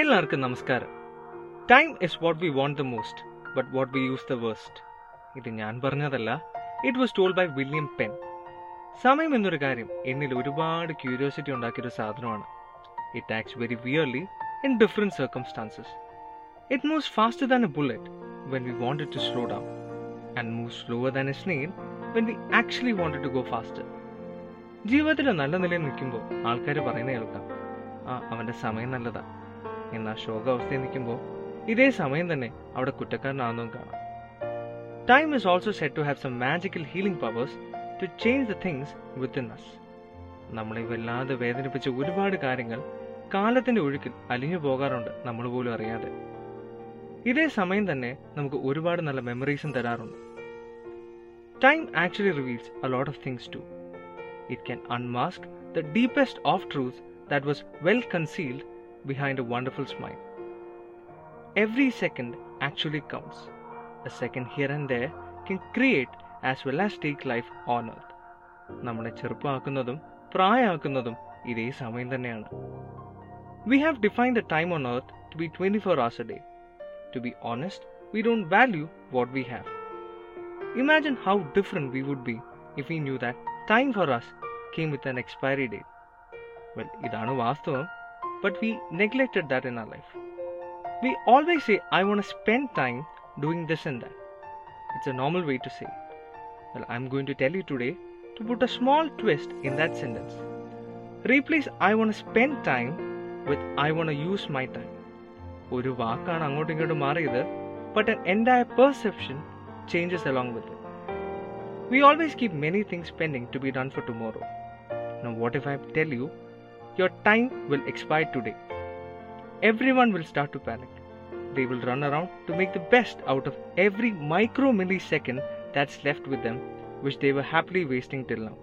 എല്ലാവർക്കും നമസ്കാരം. Time is what we want the most but what we use the waste ഇത് ഞാൻ പറഞ്ഞതല്ല it was told by William Penn സമയം എന്നൊരു കാര്യം എന്നിൽ ഒരുപാട് ക്യൂരിയോസിറ്റി ഉണ്ടാക്കിയൊരു സാധനമാണ്. It acts very വിയർലി in different circumstances it moves faster than a bullet when we wanted to slow down and move slower than a snail when we actually wanted to go faster ജീവിതത്തിൽ നല്ല നിലയിൽ നിൽക്കുമ്പോൾ ആൾക്കാർ പറയുന്ന കേൾക്കാം. ആ അവന്റെ സമയം നല്ലതാ. എന്നാൽ ശോകാവസ്ഥയിൽ നിൽക്കുമ്പോൾ ഇതേ സമയം തന്നെ അവിടെ കുറ്റക്കാരനാണെന്നും കാണാം. Time is also set to have some magical healing powers to change the things within us നമ്മളെ വല്ലാതെ വേദനിപ്പിച്ച ഒരുപാട് കാര്യങ്ങൾ കാലത്തിന്റെ ഒഴുക്കിൽ അലിഞ്ഞു പോകാറുണ്ട് നമ്മൾ പോലും അറിയാതെ. ഇതേ സമയം തന്നെ നമുക്ക് ഒരുപാട് നല്ല മെമ്മറീസും തരാറുണ്ട്. Time actually reveals a lot of things to it can unmask the deepest of truth that was well concealed behind a wonderful smile. Every second actually counts. A second here and there can create as well as take life on earth. നമ്മളെ ചെറുപ്പമാക്കുന്നതും പ്രായമാക്കുന്നതും ഇതേ സമയം തന്നെയാണ് we have defined the time on earth to be twenty four hours a day to be honest we don't value what we have imagine how different we would be if we knew that time for us came with an expiry date well ഇതാണ് വാസ്തവം but we neglected that in our life. We always say, I want to spend time doing this and that. It's a normal way to say. Well, I'm going to tell you today to put a small twist in that sentence. Replace I want to spend time with I want to use my time. ഒരു വാക്കാണ് അങ്ങോട്ടും ഇങ്ങോട്ടും മാറിയത് but N entire perception changes along with it we always keep many things pending to be done for tomorrow no what if I tell you Your time will expire today. Everyone will start to panic. They will run around to make the best out of every micro millisecond that's left with them, which they were happily wasting till now.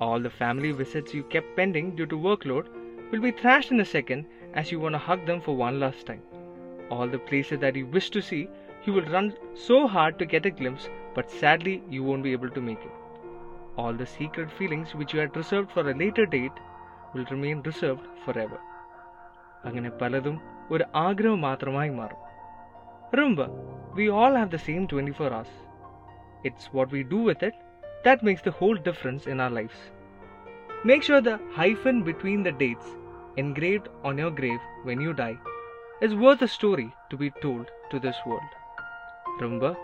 All the family visits you kept pending due to workload will be thrashed in a second as you want to hug them for one last time. All the places that you wish to see, you will run so hard to get a glimpse, but sadly you won't be able to make it. All the secret feelings which you had reserved for a later date will remain reserved forever അങ്ങനെ പലതും ഒരു ആഗ്രഹം മാത്രമായി മാറും remember we all have the same twenty four hours it's what we do with it that makes the whole difference in our lives make sure the hyphen between the dates engraved on your grave when you die is worth a story to be told to this world. Remember,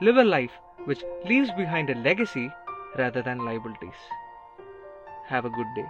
live a life which leaves behind a legacy rather than liabilities. Have a good day.